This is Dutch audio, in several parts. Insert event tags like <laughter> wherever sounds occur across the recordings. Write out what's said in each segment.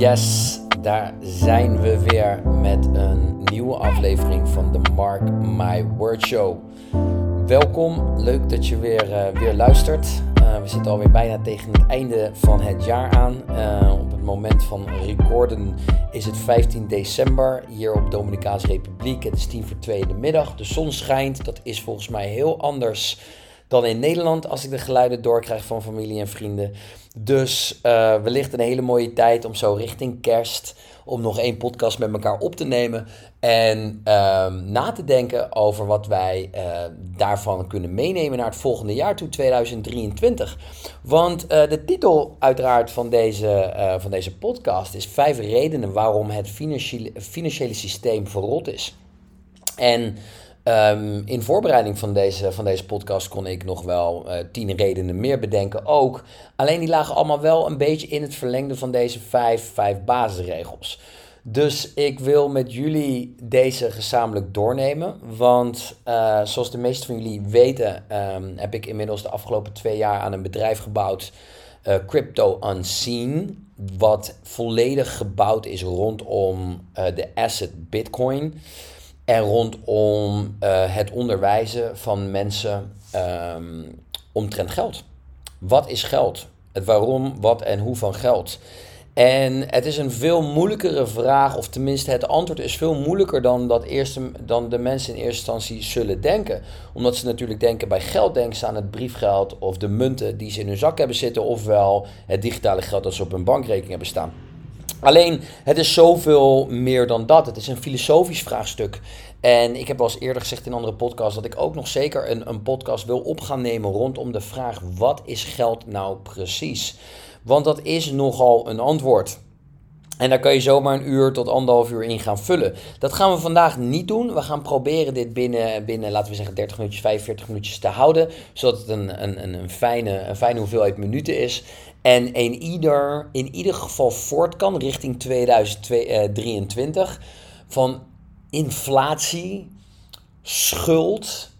Yes, daar zijn we weer met een nieuwe aflevering van de Mark My Word Show. Welkom, leuk dat je weer, uh, weer luistert. Uh, we zitten alweer bijna tegen het einde van het jaar aan. Uh, op het moment van recorden is het 15 december hier op Dominicaanse Republiek. Het is tien voor twee in de middag. De zon schijnt. Dat is volgens mij heel anders dan in Nederland als ik de geluiden doorkrijg van familie en vrienden. Dus uh, wellicht een hele mooie tijd om zo richting kerst om nog één podcast met elkaar op te nemen en ehm, na te denken over wat wij uh, daarvan kunnen meenemen naar het volgende jaar toe, 2023. Want uh, de titel uiteraard van deze, van deze podcast is vijf redenen waarom het financiële, financiële systeem verrot is. En Um, in voorbereiding van deze, van deze podcast kon ik nog wel uh, tien redenen meer bedenken ook. Alleen die lagen allemaal wel een beetje in het verlengde van deze vijf, vijf basisregels. Dus ik wil met jullie deze gezamenlijk doornemen. Want uh, zoals de meesten van jullie weten, um, heb ik inmiddels de afgelopen twee jaar aan een bedrijf gebouwd. Uh, Crypto Unseen. Wat volledig gebouwd is rondom de asset Bitcoin. En rondom uh, het onderwijzen van mensen um, omtrent geld. Wat is geld? Het waarom, wat en hoe van geld. En het is een veel moeilijkere vraag, of tenminste het antwoord is veel moeilijker dan, dat eerste, dan de mensen in eerste instantie zullen denken. Omdat ze natuurlijk denken bij geld denken ze aan het briefgeld of de munten die ze in hun zak hebben zitten, ofwel het digitale geld dat ze op hun bankrekening hebben staan. Alleen, het is zoveel meer dan dat. Het is een filosofisch vraagstuk. En ik heb al eens eerder gezegd in andere podcasts dat ik ook nog zeker een, een podcast wil op gaan nemen rondom de vraag: wat is geld nou precies? Want dat is nogal een antwoord. En daar kan je zomaar een uur tot anderhalf uur in gaan vullen. Dat gaan we vandaag niet doen. We gaan proberen dit binnen, binnen laten we zeggen, 30 minuutjes, 45 minuutjes te houden. Zodat het een, een, een, fijne, een fijne hoeveelheid minuten is. En in ieder, in ieder geval voort kan richting 2023 van inflatie, schuld,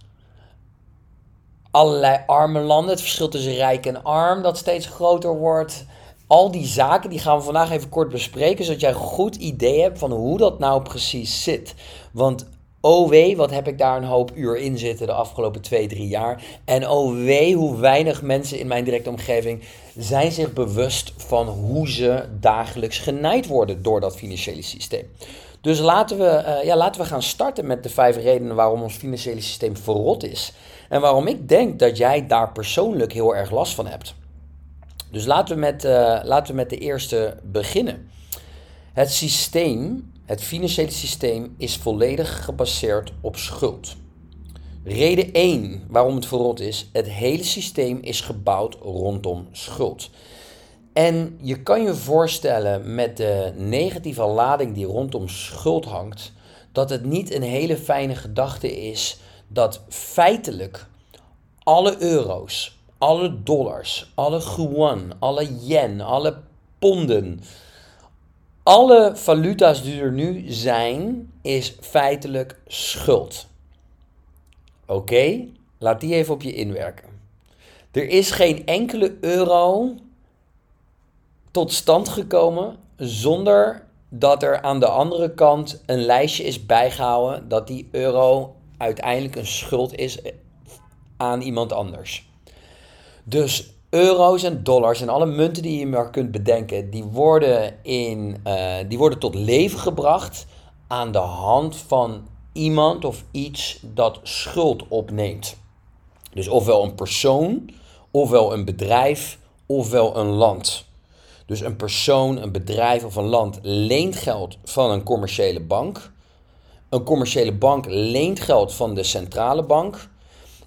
allerlei arme landen, het verschil tussen rijk en arm dat steeds groter wordt. Al die zaken die gaan we vandaag even kort bespreken, zodat jij een goed idee hebt van hoe dat nou precies zit. Want oh wee, wat heb ik daar een hoop uur in zitten de afgelopen twee, drie jaar. En oh wee, hoe weinig mensen in mijn directe omgeving zijn zich bewust van hoe ze dagelijks genaaid worden door dat financiële systeem. Dus laten we, uh, ja, laten we gaan starten met de vijf redenen waarom ons financiële systeem verrot is. En waarom ik denk dat jij daar persoonlijk heel erg last van hebt. Dus laten we met, uh, laten we met de eerste beginnen. Het systeem, het financiële systeem, is volledig gebaseerd op schuld. Reden 1 waarom het verrot is: het hele systeem is gebouwd rondom schuld. En je kan je voorstellen met de negatieve lading die rondom schuld hangt, dat het niet een hele fijne gedachte is dat feitelijk alle euro's, alle dollars, alle yuan, alle yen, alle ponden, alle valuta's die er nu zijn, is feitelijk schuld. Oké, laat die even op je inwerken. Er is geen enkele euro tot stand gekomen zonder dat er aan de andere kant een lijstje is bijgehouden dat die euro uiteindelijk een schuld is aan iemand anders. Dus euro's en dollars en alle munten die je maar kunt bedenken, die worden, in, uh, die worden tot leven gebracht aan de hand van iemand of iets dat schuld opneemt. Dus ofwel een persoon, ofwel een bedrijf, ofwel een land. Dus een persoon, een bedrijf of een land leent geld van een commerciële bank. Een commerciële bank leent geld van de centrale bank.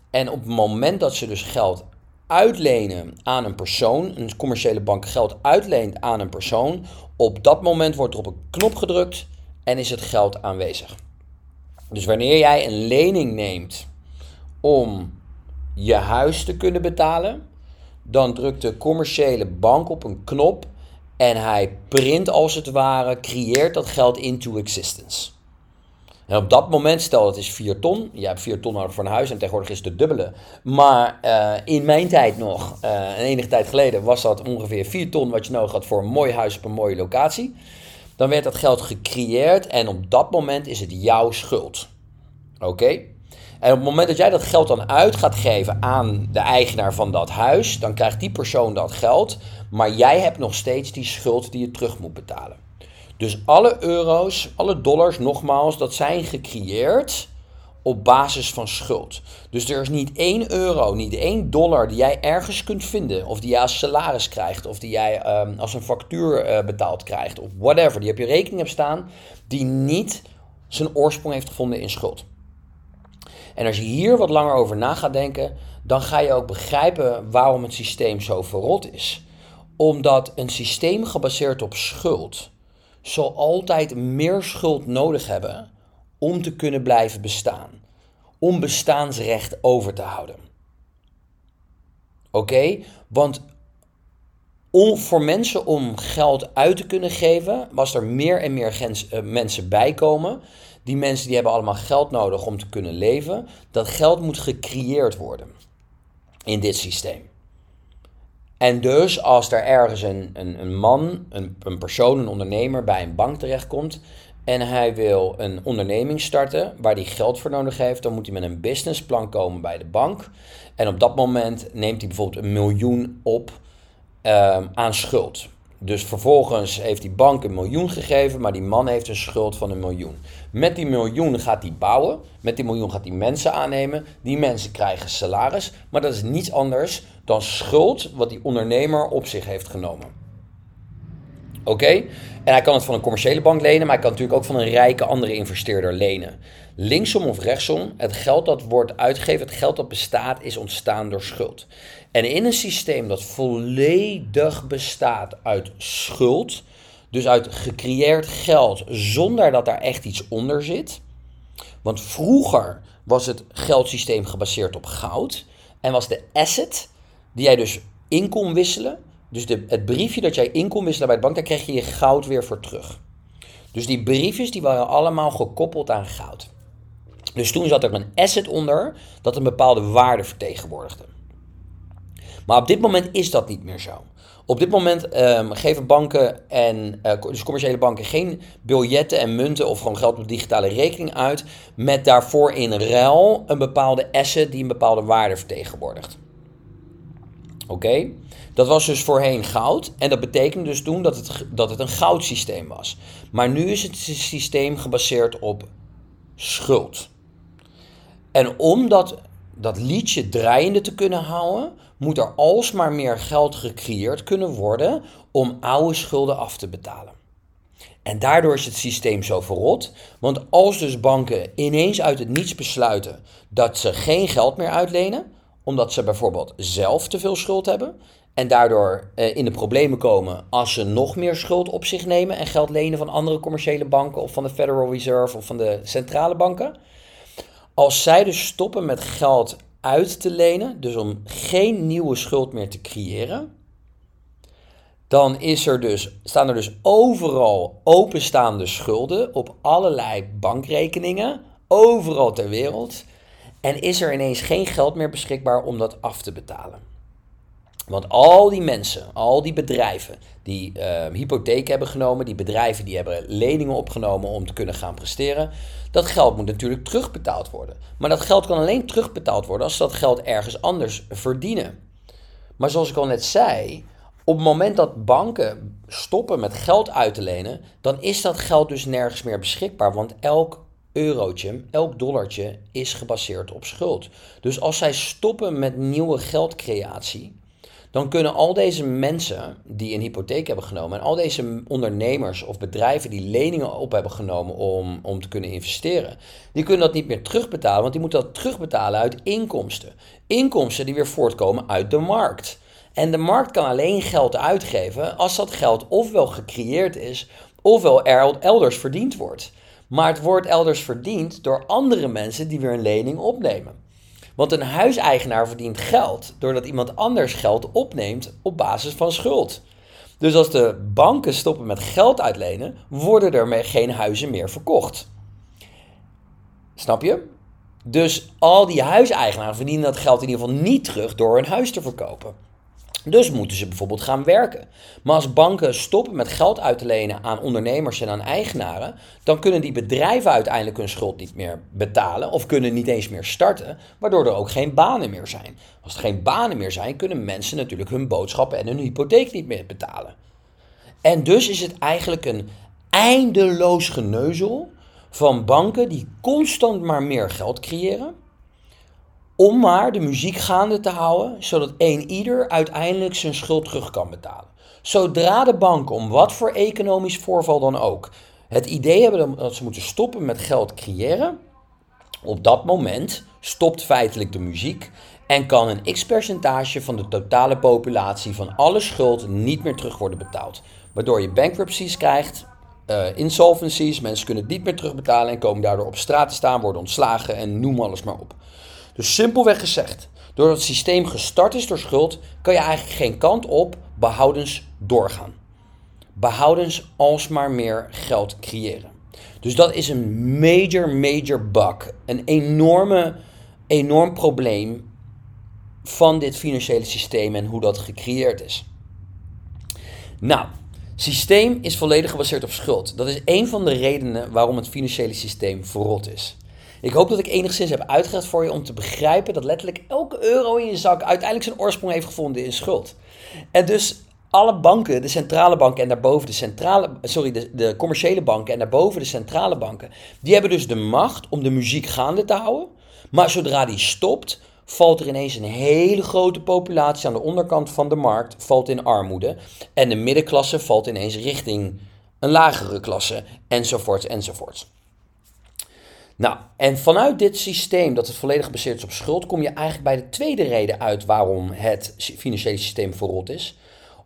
En op het moment dat ze dus geld uitlenen aan een persoon, een commerciële bank geld uitleent aan een persoon, op dat moment wordt er op een knop gedrukt en is het geld aanwezig. Dus wanneer jij een lening neemt om je huis te kunnen betalen, dan drukt de commerciële bank op een knop en hij print als het ware, creëert dat geld into existence. En op dat moment, stel het is 4 ton, je hebt 4 ton nodig voor een huis en tegenwoordig is het de dubbele. Maar uh, in mijn tijd nog, uh, en enige tijd geleden, was dat ongeveer 4 ton wat je nodig had voor een mooi huis op een mooie locatie. Dan werd dat geld gecreëerd en op dat moment is het jouw schuld. Oké? En op het moment dat jij dat geld dan uit gaat geven aan de eigenaar van dat huis, dan krijgt die persoon dat geld, maar jij hebt nog steeds die schuld die je terug moet betalen. Dus alle euro's, alle dollars, nogmaals, dat zijn gecreëerd op basis van schuld. Dus er is niet één euro, niet één dollar die jij ergens kunt vinden, of die jij als salaris krijgt, of die jij um, als een factuur uh, betaald krijgt, of whatever, die op je rekening hebt staan, die niet zijn oorsprong heeft gevonden in schuld. En als je hier wat langer over na gaat denken, dan ga je ook begrijpen waarom het systeem zo verrot is. Omdat een systeem gebaseerd op schuld zal altijd meer schuld nodig hebben om te kunnen blijven bestaan. Om bestaansrecht over te houden. Oké? Want om, voor mensen om geld uit te kunnen geven, was er meer en meer uh, mensen bijkomen. Die mensen die hebben allemaal geld nodig om te kunnen leven. Dat geld moet gecreëerd worden in dit systeem. En dus als er ergens een, een, een man, een, een persoon, een ondernemer bij een bank terechtkomt en hij wil een onderneming starten waar hij geld voor nodig heeft, dan moet hij met een businessplan komen bij de bank. En op dat moment neemt hij bijvoorbeeld een miljoen op um, aan schuld. Dus vervolgens heeft die bank een miljoen gegeven, maar die man heeft een schuld van een miljoen. Met die miljoen gaat hij bouwen, met die miljoen gaat hij mensen aannemen. Die mensen krijgen salaris, maar dat is niets anders dan schuld wat die ondernemer op zich heeft genomen. Oké? En hij kan het van een commerciële bank lenen, maar hij kan natuurlijk ook van een rijke andere investeerder lenen. Linksom of rechtsom, het geld dat wordt uitgegeven, het geld dat bestaat, is ontstaan door schuld. En in een systeem dat volledig bestaat uit schuld, dus uit gecreëerd geld zonder dat daar echt iets onder zit. Want vroeger was het geldsysteem gebaseerd op goud en was de asset die jij dus in kon wisselen, dus het briefje dat jij in kon wisselen bij de bank, daar kreeg je je goud weer voor terug. Dus die briefjes die waren allemaal gekoppeld aan goud. Dus toen zat er een asset onder dat een bepaalde waarde vertegenwoordigde. Maar op dit moment is dat niet meer zo. Op dit moment um, geven banken en uh, dus commerciële banken geen biljetten en munten of gewoon geld op digitale rekening uit met daarvoor in ruil een bepaalde asset die een bepaalde waarde vertegenwoordigt. Oké? Dat was dus voorheen goud en dat betekende dus toen dat het, dat het een goudsysteem was. Maar nu is het systeem gebaseerd op schuld. En om dat, dat liedje draaiende te kunnen houden, moet er alsmaar meer geld gecreëerd kunnen worden om oude schulden af te betalen. En daardoor is het systeem zo verrot. Want als dus banken ineens uit het niets besluiten dat ze geen geld meer uitlenen, omdat ze bijvoorbeeld zelf te veel schuld hebben en daardoor eh, in de problemen komen als ze nog meer schuld op zich nemen en geld lenen van andere commerciële banken of van de Federal Reserve of van de centrale banken. Als zij dus stoppen met geld uit te lenen, dus om geen nieuwe schuld meer te creëren, dan is er dus, staan er dus overal openstaande schulden op allerlei bankrekeningen, overal ter wereld. En is er ineens geen geld meer beschikbaar om dat af te betalen. Want al die mensen, al die bedrijven die uh, hypotheek hebben genomen, die bedrijven die hebben leningen opgenomen om te kunnen gaan presteren, dat geld moet natuurlijk terugbetaald worden. Maar dat geld kan alleen terugbetaald worden als ze dat geld ergens anders verdienen. Maar zoals ik al net zei, op het moment dat banken stoppen met geld uit te lenen, dan is dat geld dus nergens meer beschikbaar. Want elk eurotje, elk dollartje is gebaseerd op schuld. Dus als zij stoppen met nieuwe geldcreatie, dan kunnen al deze mensen die een hypotheek hebben genomen en al deze ondernemers of bedrijven die leningen op hebben genomen om, om te kunnen investeren, die kunnen dat niet meer terugbetalen, want die moeten dat terugbetalen uit inkomsten. Inkomsten die weer voortkomen uit de markt. En de markt kan alleen geld uitgeven als dat geld ofwel gecreëerd is, ofwel elders verdiend wordt. Maar het wordt elders verdiend door andere mensen die weer een lening opnemen. Want een huiseigenaar verdient geld doordat iemand anders geld opneemt op basis van schuld. Dus als de banken stoppen met geld uitlenen, worden er geen huizen meer verkocht. Snap je? Dus al die huiseigenaren verdienen dat geld in ieder geval niet terug door hun huis te verkopen. Dus moeten ze bijvoorbeeld gaan werken. Maar als banken stoppen met geld uit te lenen aan ondernemers en aan eigenaren, dan kunnen die bedrijven uiteindelijk hun schuld niet meer betalen of kunnen niet eens meer starten, waardoor er ook geen banen meer zijn. Als er geen banen meer zijn, kunnen mensen natuurlijk hun boodschappen en hun hypotheek niet meer betalen. En dus is het eigenlijk een eindeloos geneuzel van banken die constant maar meer geld creëren om maar de muziek gaande te houden, zodat een ieder uiteindelijk zijn schuld terug kan betalen. Zodra de banken, om wat voor economisch voorval dan ook, het idee hebben dat ze moeten stoppen met geld creëren, op dat moment stopt feitelijk de muziek en kan een x-percentage van de totale populatie van alle schuld niet meer terug worden betaald. Waardoor je bankruptcies krijgt, uh, insolvencies, mensen kunnen het niet meer terugbetalen en komen daardoor op straat te staan, worden ontslagen en noem alles maar op. Dus simpelweg gezegd, doordat het systeem gestart is door schuld, kan je eigenlijk geen kant op behoudens doorgaan. Behoudens alsmaar meer geld creëren. Dus dat is een major, major bug. Een enorme, enorm probleem van dit financiële systeem en hoe dat gecreëerd is. Nou, systeem is volledig gebaseerd op schuld. Dat is een van de redenen waarom het financiële systeem verrot is. Ik hoop dat ik enigszins heb uitgelegd voor je om te begrijpen dat letterlijk elke euro in je zak uiteindelijk zijn oorsprong heeft gevonden in schuld. En dus alle banken, de centrale banken en daarboven de centrale, sorry, de, de commerciële banken en daarboven de centrale banken, die hebben dus de macht om de muziek gaande te houden. Maar zodra die stopt, valt er ineens een hele grote populatie aan de onderkant van de markt, valt in armoede. En de middenklasse valt ineens richting een lagere klasse, enzovoorts, enzovoorts. Nou, en vanuit dit systeem dat het volledig gebaseerd is op schuld, kom je eigenlijk bij de tweede reden uit waarom het financiële systeem verrot is.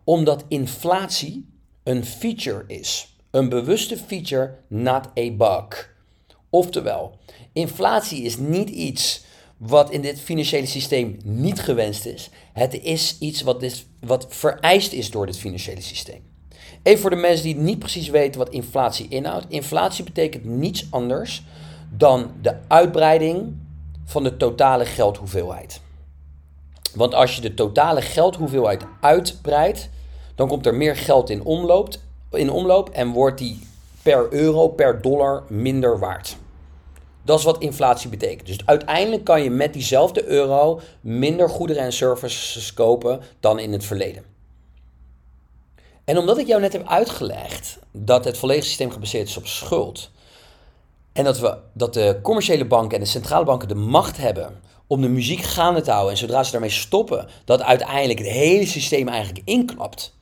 Omdat inflatie een feature is. Een bewuste feature, not a bug. Oftewel, inflatie is niet iets wat in dit financiële systeem niet gewenst is. Het is iets wat, dit, wat vereist is door dit financiële systeem. Even voor de mensen die niet precies weten wat inflatie inhoudt. Inflatie betekent niets anders dan de uitbreiding van de totale geldhoeveelheid. Want als je de totale geldhoeveelheid uitbreidt, dan komt er meer geld in omloop, in omloop en wordt die per euro, per dollar minder waard. Dat is wat inflatie betekent. Dus uiteindelijk kan je met diezelfde euro minder goederen en services kopen dan in het verleden. En omdat ik jou net heb uitgelegd dat het volledige systeem gebaseerd is op schuld, en dat, we, dat de commerciële banken en de centrale banken de macht hebben om de muziek gaande te houden. En zodra ze daarmee stoppen, dat uiteindelijk het hele systeem eigenlijk inklapt.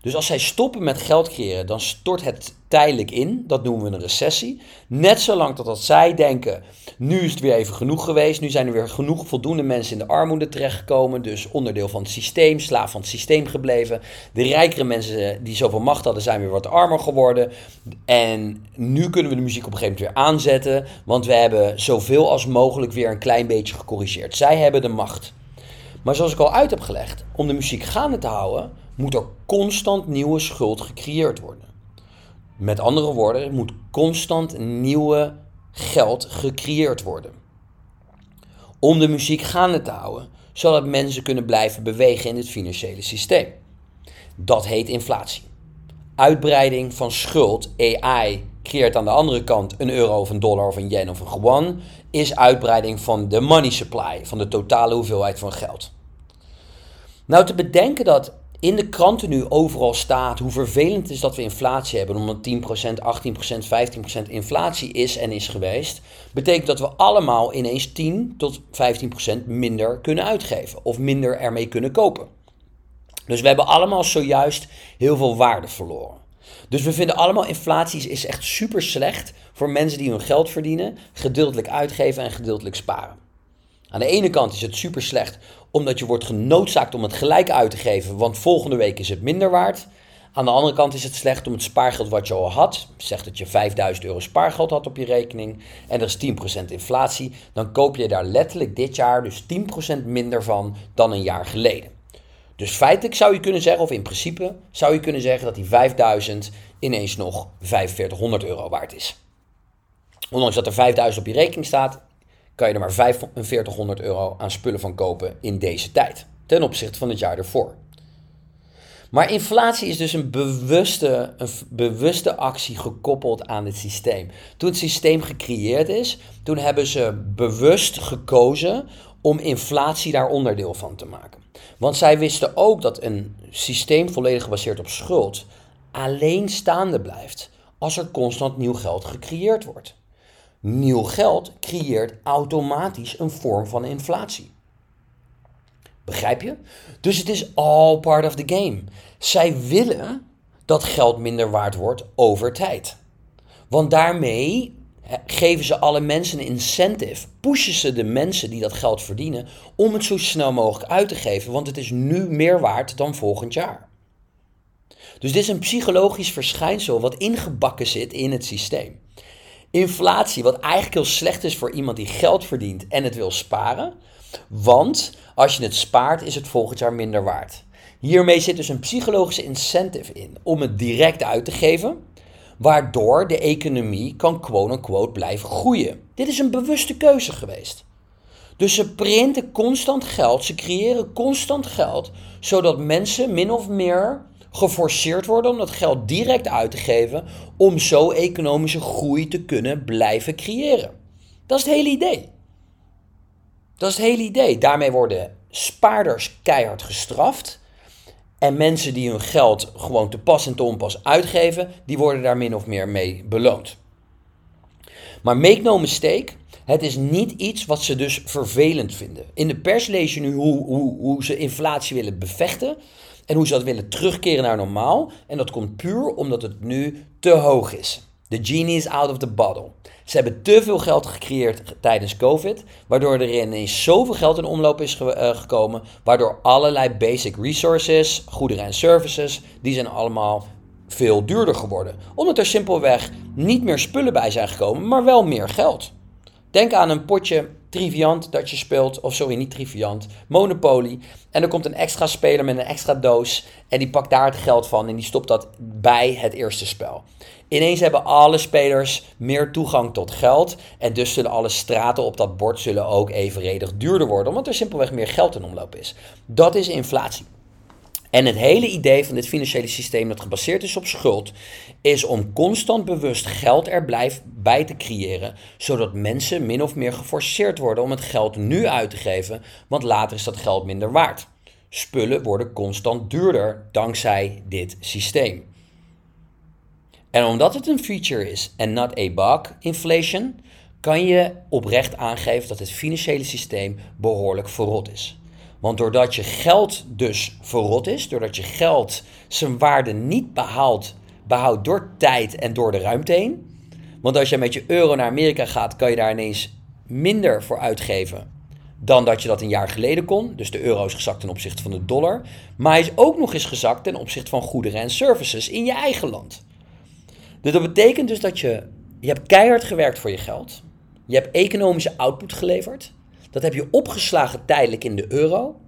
Dus als zij stoppen met geld creëren, dan stort het tijdelijk in. Dat noemen we een recessie. Net zolang dat zij denken, nu is het weer even genoeg geweest. Nu zijn er weer genoeg voldoende mensen in de armoede terechtgekomen. Dus onderdeel van het systeem, slaaf van het systeem gebleven. De rijkere mensen die zoveel macht hadden, zijn weer wat armer geworden. En nu kunnen we de muziek op een gegeven moment weer aanzetten. Want we hebben zoveel als mogelijk weer een klein beetje gecorrigeerd. Zij hebben de macht. Maar zoals ik al uit heb gelegd, om de muziek gaande te houden, moet er constant nieuwe schuld gecreëerd worden. Met andere woorden, er moet constant nieuwe geld gecreëerd worden. Om de muziek gaande te houden, zodat mensen kunnen blijven bewegen in het financiële systeem. Dat heet inflatie. Uitbreiding van schuld, AI, creëert aan de andere kant een euro of een dollar of een yen of een yuan, is uitbreiding van de money supply, van de totale hoeveelheid van geld. Nou, te bedenken dat in de kranten nu overal staat hoe vervelend het is dat we inflatie hebben, omdat 10%, 18%, 15% inflatie is en is geweest, betekent dat we allemaal ineens 10 tot 15% minder kunnen uitgeven of minder ermee kunnen kopen. Dus we hebben allemaal zojuist heel veel waarde verloren. Dus we vinden allemaal inflatie is echt super slecht voor mensen die hun geld verdienen, gedeeltelijk uitgeven en gedeeltelijk sparen. Aan de ene kant is het super slecht omdat je wordt genoodzaakt om het gelijk uit te geven, want volgende week is het minder waard. Aan de andere kant is het slecht om het spaargeld wat je al had, zeg dat je 5000 euro spaargeld had op je rekening en er is 10% inflatie, dan koop je daar letterlijk dit jaar dus 10% minder van dan een jaar geleden. Dus feitelijk zou je kunnen zeggen, of in principe zou je kunnen zeggen dat die 5000 ineens nog 4500 euro waard is. Ondanks dat er 5000 op je rekening staat, kan je er maar 4500 euro aan spullen van kopen in deze tijd. Ten opzichte van het jaar ervoor. Maar inflatie is dus een bewuste, een bewuste actie gekoppeld aan het systeem. Toen het systeem gecreëerd is, toen hebben ze bewust gekozen om inflatie daar onderdeel van te maken. Want zij wisten ook dat een systeem volledig gebaseerd op schuld alleen staande blijft als er constant nieuw geld gecreëerd wordt. Nieuw geld creëert automatisch een vorm van inflatie. Begrijp je? Dus het is all part of the game. Zij willen dat geld minder waard wordt over tijd. Want daarmee geven ze alle mensen een incentive. Pushen ze de mensen die dat geld verdienen om het zo snel mogelijk uit te geven. Want het is nu meer waard dan volgend jaar. Dus dit is een psychologisch verschijnsel wat ingebakken zit in het systeem. Inflatie, wat eigenlijk heel slecht is voor iemand die geld verdient en het wil sparen. Want als je het spaart, is het volgend jaar minder waard. Hiermee zit dus een psychologische incentive in om het direct uit te geven, waardoor de economie kan quote-unquote blijven groeien. Dit is een bewuste keuze geweest. Dus ze printen constant geld, ze creëren constant geld, zodat mensen min of meer geforceerd worden om dat geld direct uit te geven, om zo economische groei te kunnen blijven creëren. Dat is het hele idee. Dat is het hele idee. Daarmee worden spaarders keihard gestraft. En mensen die hun geld gewoon te pas en te onpas uitgeven, die worden daar min of meer mee beloond. Maar make no mistake, het is niet iets wat ze dus vervelend vinden. In de pers lees je nu hoe, hoe, hoe ze inflatie willen bevechten en hoe ze dat willen terugkeren naar normaal. En dat komt puur omdat het nu te hoog is. De genie is out of the bottle. Ze hebben te veel geld gecreëerd tijdens COVID, waardoor er ineens zoveel geld in omloop is eh, gekomen, waardoor allerlei basic resources, goederen en services, die zijn allemaal veel duurder geworden. Omdat er simpelweg niet meer spullen bij zijn gekomen, maar wel meer geld. Denk aan een potje Triviant dat je speelt, of sorry, niet Triviant, Monopoly. En er komt een extra speler met een extra doos en die pakt daar het geld van en die stopt dat bij het eerste spel. Ineens hebben alle spelers meer toegang tot geld en dus zullen alle straten op dat bord zullen ook evenredig duurder worden, omdat er simpelweg meer geld in omloop is. Dat is inflatie. En het hele idee van dit financiële systeem dat gebaseerd is op schuld, is om constant bewust geld er blijft bij te creëren, zodat mensen min of meer geforceerd worden om het geld nu uit te geven, want later is dat geld minder waard. Spullen worden constant duurder dankzij dit systeem. En omdat het een feature is en not a bug, inflation, kan je oprecht aangeven dat het financiële systeem behoorlijk verrot is. Want doordat je geld dus verrot is, doordat je geld zijn waarde niet behaalt, behoudt door tijd en door de ruimte heen. Want als je met je euro naar Amerika gaat, kan je daar ineens minder voor uitgeven dan dat je dat een jaar geleden kon. Dus de euro is gezakt ten opzichte van de dollar. Maar hij is ook nog eens gezakt ten opzichte van goederen en services in je eigen land. Dus dat betekent dus dat je, je hebt keihard gewerkt voor je geld. Je hebt economische output geleverd. Dat heb je opgeslagen tijdelijk in de euro.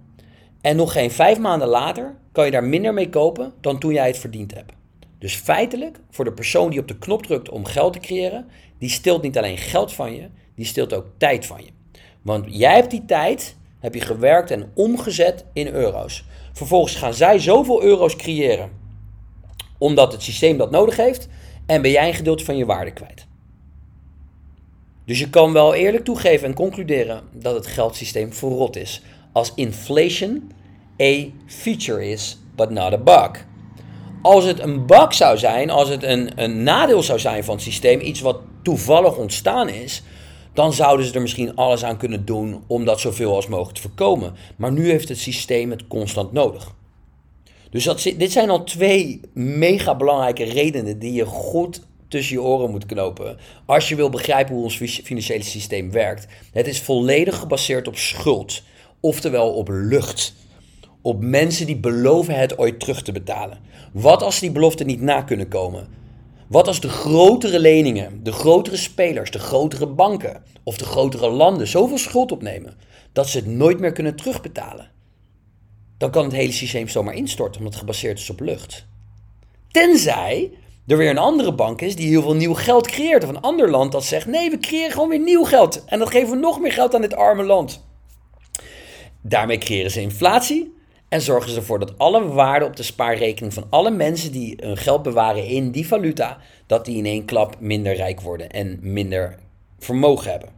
En nog geen vijf maanden later kan je daar minder mee kopen dan toen jij het verdiend hebt. Dus feitelijk, voor de persoon die op de knop drukt om geld te creëren, die stilt niet alleen geld van je, die stilt ook tijd van je. Want jij hebt die tijd, heb je gewerkt en omgezet in euro's. Vervolgens gaan zij zoveel euro's creëren, omdat het systeem dat nodig heeft, en ben jij een gedeelte van je waarde kwijt. Dus je kan wel eerlijk toegeven en concluderen dat het geldsysteem verrot is. Als inflation a feature is, but not a bug. Als het een bug zou zijn, als het een, een nadeel zou zijn van het systeem, iets wat toevallig ontstaan is, dan zouden ze er misschien alles aan kunnen doen om dat zoveel als mogelijk te voorkomen. Maar nu heeft het systeem het constant nodig. Dus dat, dit zijn al twee mega belangrijke redenen die je goed tussen je oren moet knopen. Als je wil begrijpen hoe ons financiële systeem werkt. Het is volledig gebaseerd op schuld. Oftewel op lucht. Op mensen die beloven het ooit terug te betalen. Wat als die beloften niet na kunnen komen? Wat als de grotere leningen, de grotere spelers, de grotere banken of de grotere landen zoveel schuld opnemen dat ze het nooit meer kunnen terugbetalen? Dan kan het hele systeem zomaar instorten omdat het gebaseerd is op lucht. Tenzij er weer een andere bank is die heel veel nieuw geld creëert. Of een ander land dat zegt: nee, we creëren gewoon weer nieuw geld. En dat geven we nog meer geld aan dit arme land. Daarmee creëren ze inflatie. En zorgen ze ervoor dat alle waarde op de spaarrekening van alle mensen die hun geld bewaren in die valuta, dat die in één klap minder rijk worden en minder vermogen hebben.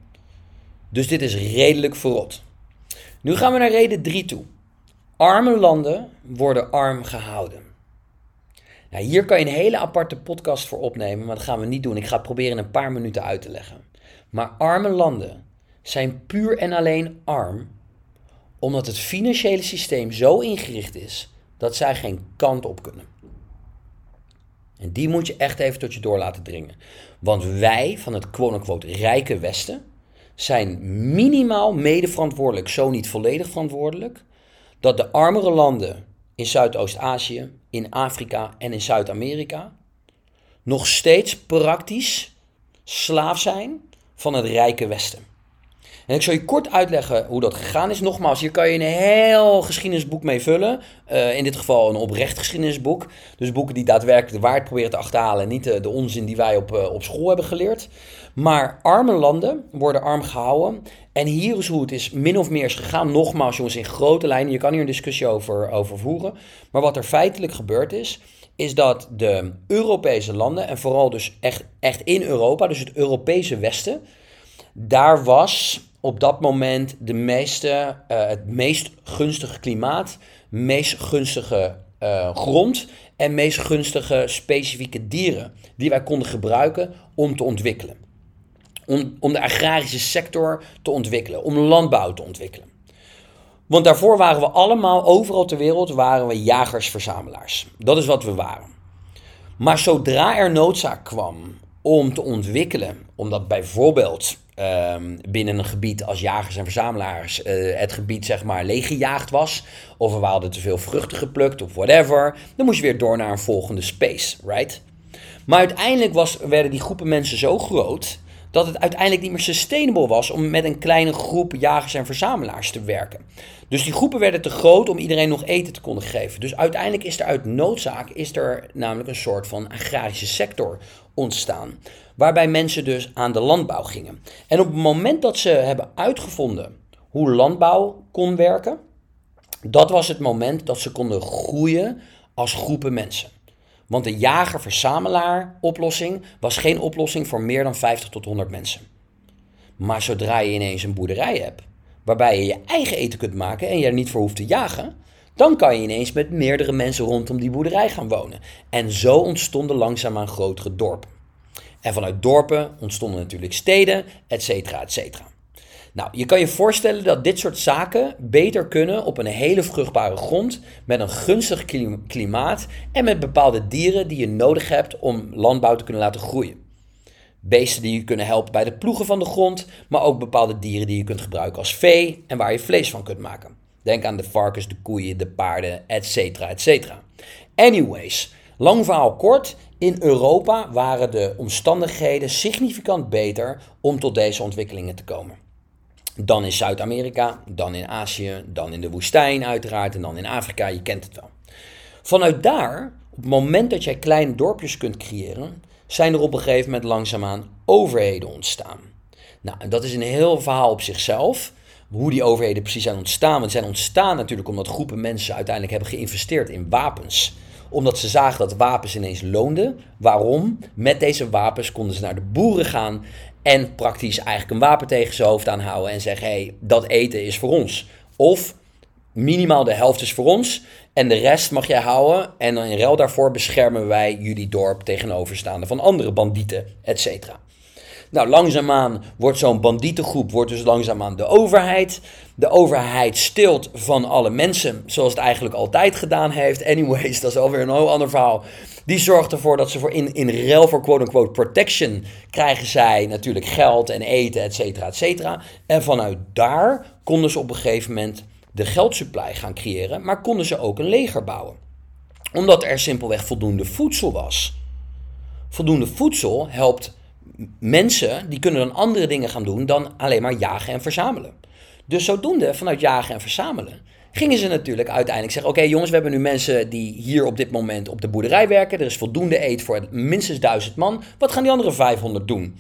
Dus dit is redelijk verrot. Nu gaan we naar reden 3 toe. Arme landen worden arm gehouden. Nou, hier kan je een hele aparte podcast voor opnemen, maar dat gaan we niet doen. Ik ga het proberen in een paar minuten uit te leggen. Maar arme landen zijn puur en alleen arm omdat het financiële systeem zo ingericht is dat zij geen kant op kunnen. En die moet je echt even tot je door laten dringen. Want wij van het quote-unquote rijke Westen zijn minimaal mede verantwoordelijk, zo niet volledig verantwoordelijk, dat de armere landen in Zuidoost-Azië, in Afrika en in Zuid-Amerika nog steeds praktisch slaaf zijn van het rijke Westen. En ik zal je kort uitleggen hoe dat gegaan is. Nogmaals, hier kan je een heel geschiedenisboek mee vullen. Uh, in dit geval een oprecht geschiedenisboek. Dus boeken die daadwerkelijk de waarheid proberen te achterhalen. En niet de, de onzin die wij op, uh, op school hebben geleerd. Maar arme landen worden arm gehouden. En hier is hoe het is min of meer is gegaan. Nogmaals, jongens, in grote lijnen. Je kan hier een discussie over, over voeren. Maar wat er feitelijk gebeurd is, is dat de Europese landen, en vooral dus echt, echt in Europa, dus het Europese Westen, daar was op dat moment de meeste, uh, het meest gunstige klimaat, meest gunstige uh, grond en meest gunstige specifieke dieren die wij konden gebruiken om te ontwikkelen. Om, om de agrarische sector te ontwikkelen, om landbouw te ontwikkelen. Want daarvoor waren we allemaal, overal ter wereld, waren we jagers-verzamelaars. Dat is wat we waren. Maar zodra er noodzaak kwam om te ontwikkelen, omdat bijvoorbeeld um, binnen een gebied als jagers en verzamelaars uh, het gebied zeg maar leeggejaagd was, of we hadden te veel vruchten geplukt of whatever, dan moest je weer door naar een volgende space, right? Maar uiteindelijk was, werden die groepen mensen zo groot dat het uiteindelijk niet meer sustainable was om met een kleine groep jagers en verzamelaars te werken. Dus die groepen werden te groot om iedereen nog eten te kunnen geven. Dus uiteindelijk is er uit noodzaak is er namelijk een soort van agrarische sector ontstaan. Waarbij mensen dus aan de landbouw gingen. En op het moment dat ze hebben uitgevonden hoe landbouw kon werken, dat was het moment dat ze konden groeien als groepen mensen. Want de jager-verzamelaar oplossing was geen oplossing voor meer dan 50 tot 100 mensen. Maar zodra je ineens een boerderij hebt, waarbij je je eigen eten kunt maken en je er niet voor hoeft te jagen, dan kan je ineens met meerdere mensen rondom die boerderij gaan wonen. En zo ontstonden langzaamaan grotere dorpen. En vanuit dorpen ontstonden natuurlijk steden, et cetera, et cetera. Nou, je kan je voorstellen dat dit soort zaken beter kunnen op een hele vruchtbare grond, met een gunstig klimaat en met bepaalde dieren die je nodig hebt om landbouw te kunnen laten groeien. Beesten die je kunnen helpen bij het ploegen van de grond, maar ook bepaalde dieren die je kunt gebruiken als vee en waar je vlees van kunt maken. Denk aan de varkens, de koeien, de paarden, et cetera, et cetera. Anyways, lang verhaal kort. In Europa waren de omstandigheden significant beter om tot deze ontwikkelingen te komen. Dan in Zuid-Amerika, dan in Azië, dan in de woestijn uiteraard en dan in Afrika, je kent het wel. Vanuit daar, op het moment dat jij kleine dorpjes kunt creëren, zijn er op een gegeven moment langzaamaan overheden ontstaan. Nou, dat is een heel verhaal op zichzelf. Hoe die overheden precies zijn ontstaan. Want zijn ontstaan natuurlijk omdat groepen mensen uiteindelijk hebben geïnvesteerd in wapens omdat ze zagen dat wapens ineens loonden. Waarom? Met deze wapens konden ze naar de boeren gaan en praktisch eigenlijk een wapen tegen zijn hoofd aanhouden en zeggen: hé, hey, dat eten is voor ons. Of minimaal de helft is voor ons en de rest mag jij houden. En in ruil daarvoor beschermen wij jullie dorp tegenoverstaande van andere bandieten, et cetera. Nou, langzaamaan wordt zo'n bandietengroep wordt dus langzaamaan de overheid. De overheid stilt van alle mensen, zoals het eigenlijk altijd gedaan heeft. Anyways, <laughs> dat is alweer een heel ander verhaal. Die zorgt ervoor dat ze voor in, in ruil voor quote-unquote protection krijgen zij natuurlijk geld en eten, et cetera, et cetera. En vanuit daar konden ze op een gegeven moment de geldsupply gaan creëren, maar konden ze ook een leger bouwen. Omdat er simpelweg voldoende voedsel was. Voldoende voedsel helpt mensen, die kunnen dan andere dingen gaan doen dan alleen maar jagen en verzamelen. Dus zodoende, vanuit jagen en verzamelen, gingen ze natuurlijk uiteindelijk zeggen: Oké, jongens, we hebben nu mensen die hier op dit moment op de boerderij werken. Er is voldoende eten voor minstens duizend man. Wat gaan die andere 500 doen?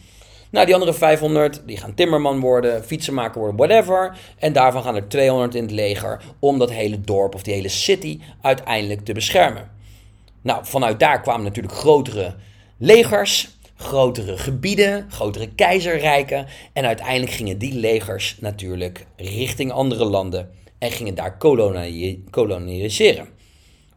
Nou, die andere 500 die gaan timmerman worden, fietsenmaker worden, whatever. En daarvan gaan er 200 in het leger om dat hele dorp of die hele city uiteindelijk te beschermen. Nou, vanuit daar kwamen natuurlijk grotere legers, grotere gebieden, grotere keizerrijken. En uiteindelijk gingen die legers natuurlijk richting andere landen en gingen daar koloniseren.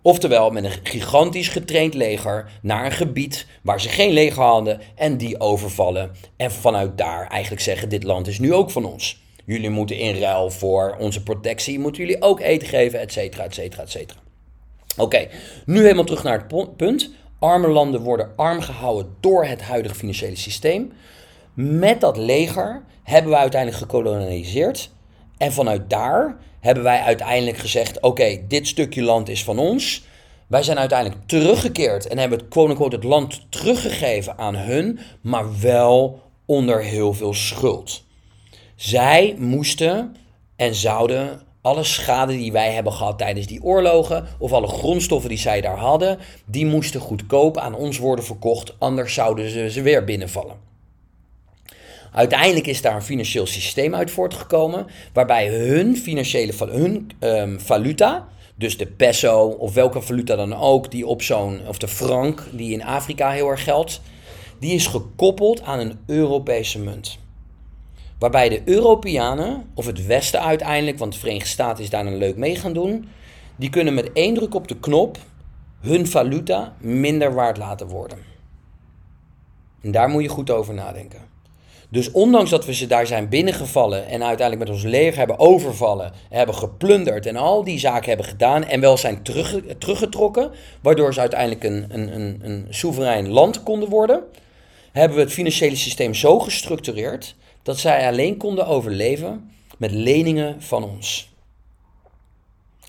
Oftewel met een gigantisch getraind leger naar een gebied waar ze geen leger hadden en die overvallen. En vanuit daar eigenlijk zeggen: dit land is nu ook van ons. Jullie moeten in ruil voor onze protectie, moeten jullie ook eten geven, et cetera, et cetera, et cetera. Oké, nu helemaal terug naar het punt. Arme landen worden arm gehouden door het huidige financiële systeem. Met dat leger hebben we uiteindelijk gekoloniseerd. En vanuit daar hebben wij uiteindelijk gezegd: oké, dit stukje land is van ons. Wij zijn uiteindelijk teruggekeerd en hebben het quote het land teruggegeven aan hun, maar wel onder heel veel schuld. Zij moesten en zouden alle schade die wij hebben gehad tijdens die oorlogen, of alle grondstoffen die zij daar hadden, die moesten goedkoop aan ons worden verkocht, anders zouden ze ze weer binnenvallen. Uiteindelijk is daar een financieel systeem uit voortgekomen, waarbij hun financiële hun, um, valuta, dus de peso of welke valuta dan ook, die op zo'n, of de frank, die in Afrika heel erg geldt, die is gekoppeld aan een Europese munt. Waarbij de Europeanen, of het Westen uiteindelijk, want de Verenigde Staten is daar een leuk mee gaan doen, die kunnen met één druk op de knop hun valuta minder waard laten worden. En daar moet je goed over nadenken. Dus ondanks dat we ze daar zijn binnengevallen en uiteindelijk met ons leger hebben overvallen, hebben geplunderd en al die zaken hebben gedaan en wel zijn terug, teruggetrokken, waardoor ze uiteindelijk een, een, een, een soeverein land konden worden, hebben we het financiële systeem zo gestructureerd dat zij alleen konden overleven met leningen van ons.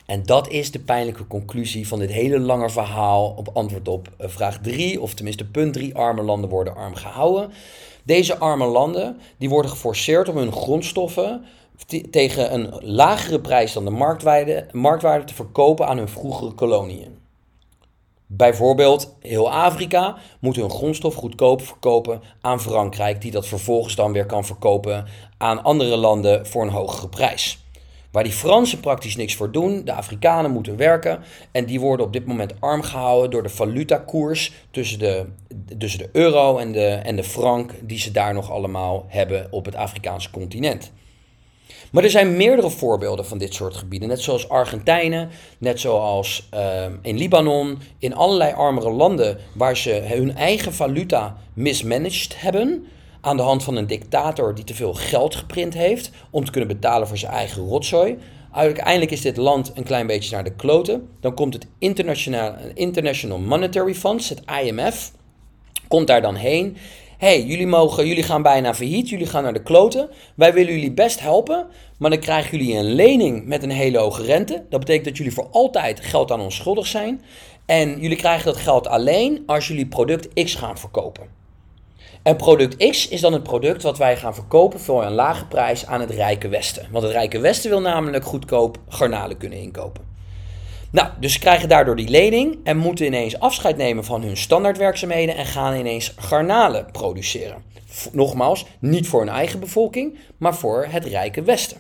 En dat is de pijnlijke conclusie van dit hele lange verhaal op antwoord op eh, vraag 3, of tenminste punt 3, arme landen worden arm gehouden. Deze arme landen die worden geforceerd om hun grondstoffen tegen een lagere prijs dan de marktwaarde, marktwaarde te verkopen aan hun vroegere koloniën. Bijvoorbeeld, heel Afrika moet hun grondstof goedkoop verkopen aan Frankrijk, die dat vervolgens dan weer kan verkopen aan andere landen voor een hogere prijs. Waar die Fransen praktisch niks voor doen, de Afrikanen moeten werken en die worden op dit moment arm gehouden door de valutakoers tussen de, tussen de euro en de, en de frank die ze daar nog allemaal hebben op het Afrikaanse continent. Maar er zijn meerdere voorbeelden van dit soort gebieden. Net zoals Argentijnen, net zoals ehm, in Libanon, in allerlei armere landen waar ze hun eigen valuta mismanaged hebben. Aan de hand van een dictator die te veel geld geprint heeft om te kunnen betalen voor zijn eigen rotzooi. Uiteindelijk is dit land een klein beetje naar de kloten. Dan komt het International, International Monetary Funds, het IMF, komt daar dan heen hey, jullie, mogen, jullie gaan bijna failliet, jullie gaan naar de kloten. Wij willen jullie best helpen, maar dan krijgen jullie een lening met een hele hoge rente. Dat betekent dat jullie voor altijd geld aan ons schuldig zijn. En jullie krijgen dat geld alleen als jullie product X gaan verkopen. En product X is dan het product wat wij gaan verkopen voor een lage prijs aan het Rijke Westen. Want het Rijke Westen wil namelijk goedkoop garnalen kunnen inkopen. Nou, dus ze krijgen daardoor die lening en moeten ineens afscheid nemen van hun standaardwerkzaamheden en gaan ineens garnalen produceren. Nogmaals, niet voor hun eigen bevolking, maar voor het rijke Westen.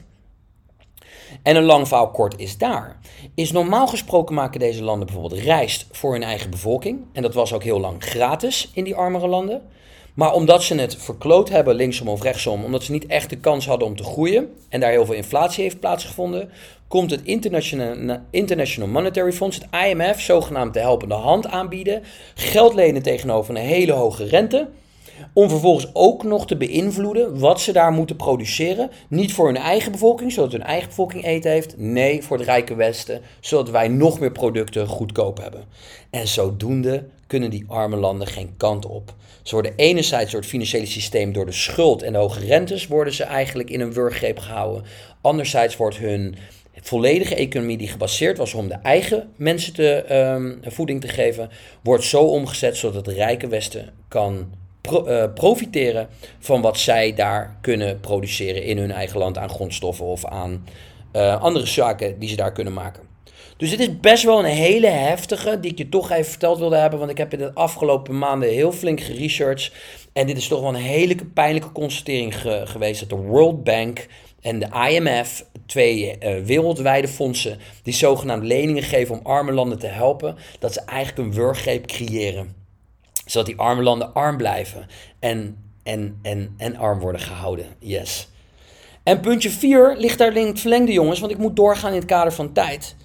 En een lang verhaal kort is daar. Is normaal gesproken maken deze landen bijvoorbeeld rijst voor hun eigen bevolking. En dat was ook heel lang gratis in die armere landen. Maar omdat ze het verkloot hebben, linksom of rechtsom, omdat ze niet echt de kans hadden om te groeien en daar heel veel inflatie heeft plaatsgevonden, komt het International, International Monetary Funds, het IMF, zogenaamd de helpende hand aanbieden, geld lenen tegenover een hele hoge rente, om vervolgens ook nog te beïnvloeden wat ze daar moeten produceren. Niet voor hun eigen bevolking, zodat hun eigen bevolking eten heeft. Nee, voor het rijke Westen, zodat wij nog meer producten goedkoop hebben. En zodoende kunnen die arme landen geen kant op. Ze worden enerzijds door het financiële systeem, door de schuld en de hoge rentes, worden ze eigenlijk in een wurggreep gehouden. Anderzijds wordt hun volledige economie die gebaseerd was om de eigen mensen te, um, voeding te geven, wordt zo omgezet zodat het rijke Westen kan eh, profiteren van wat zij daar kunnen produceren in hun eigen land aan grondstoffen of aan eh, andere zaken die ze daar kunnen maken. Dus het is best wel een hele heftige, die ik je toch even verteld wilde hebben. Want ik heb in de afgelopen maanden heel flink geresearched. En dit is toch wel een hele pijnlijke constatering geweest. Dat de World Bank en de IMF, twee uh, wereldwijde fondsen, die zogenaamde leningen geven om arme landen te helpen, dat ze eigenlijk een wurggreep creëren. Zodat die arme landen arm blijven en, en, en, en arm worden gehouden. Yes. En puntje 4 ligt daar in het verlengde, jongens, want ik moet doorgaan in het kader van tijd.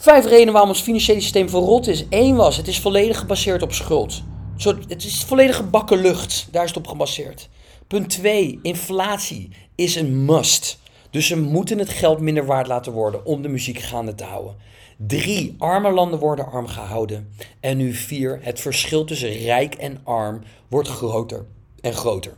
Vijf redenen waarom ons financiële systeem verrot is. Eén was, het is volledig gebaseerd op schuld. Het is volledig gebakken lucht. Daar is het op gebaseerd. Punt 2. Inflatie is een must. Dus ze moeten het geld minder waard laten worden om de muziek gaande te houden. 3. Arme landen worden arm gehouden. En nu 4. Het verschil tussen rijk en arm wordt groter en groter.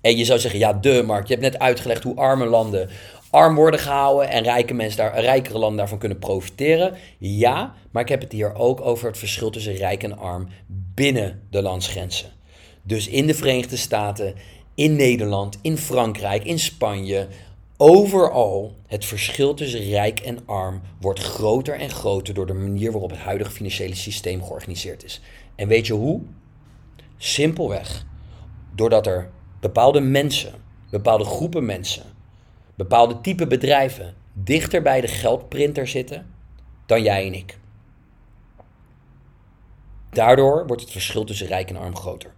En je zou zeggen, ja, de Mark, je hebt net uitgelegd hoe arme landen arm worden gehouden en rijke mensen daar, rijkere landen daarvan kunnen profiteren. Ja, maar ik heb het hier ook over het verschil tussen rijk en arm binnen de landsgrenzen. Dus in de Verenigde Staten, in Nederland, in Frankrijk, in Spanje, overal het verschil tussen rijk en arm wordt groter en groter door de manier waarop het huidige financiële systeem georganiseerd is. En weet je hoe? Simpelweg doordat er bepaalde mensen, bepaalde groepen mensen, bepaalde type bedrijven dichter bij de geldprinter zitten dan jij en ik. Daardoor wordt het verschil tussen rijk en arm groter.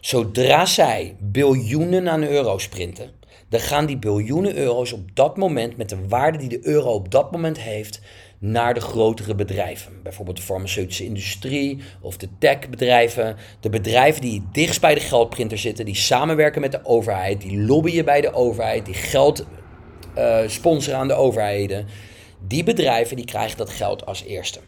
Zodra zij biljoenen aan euro's printen, dan gaan die biljoenen euro's op dat moment met de waarde die de euro op dat moment heeft naar de grotere bedrijven. Bijvoorbeeld de farmaceutische industrie of de techbedrijven. De bedrijven die dichtst bij de geldprinter zitten, die samenwerken met de overheid, die lobbyen bij de overheid, die geld uh, sponsoren aan de overheden. Die bedrijven die krijgen dat geld als eerste.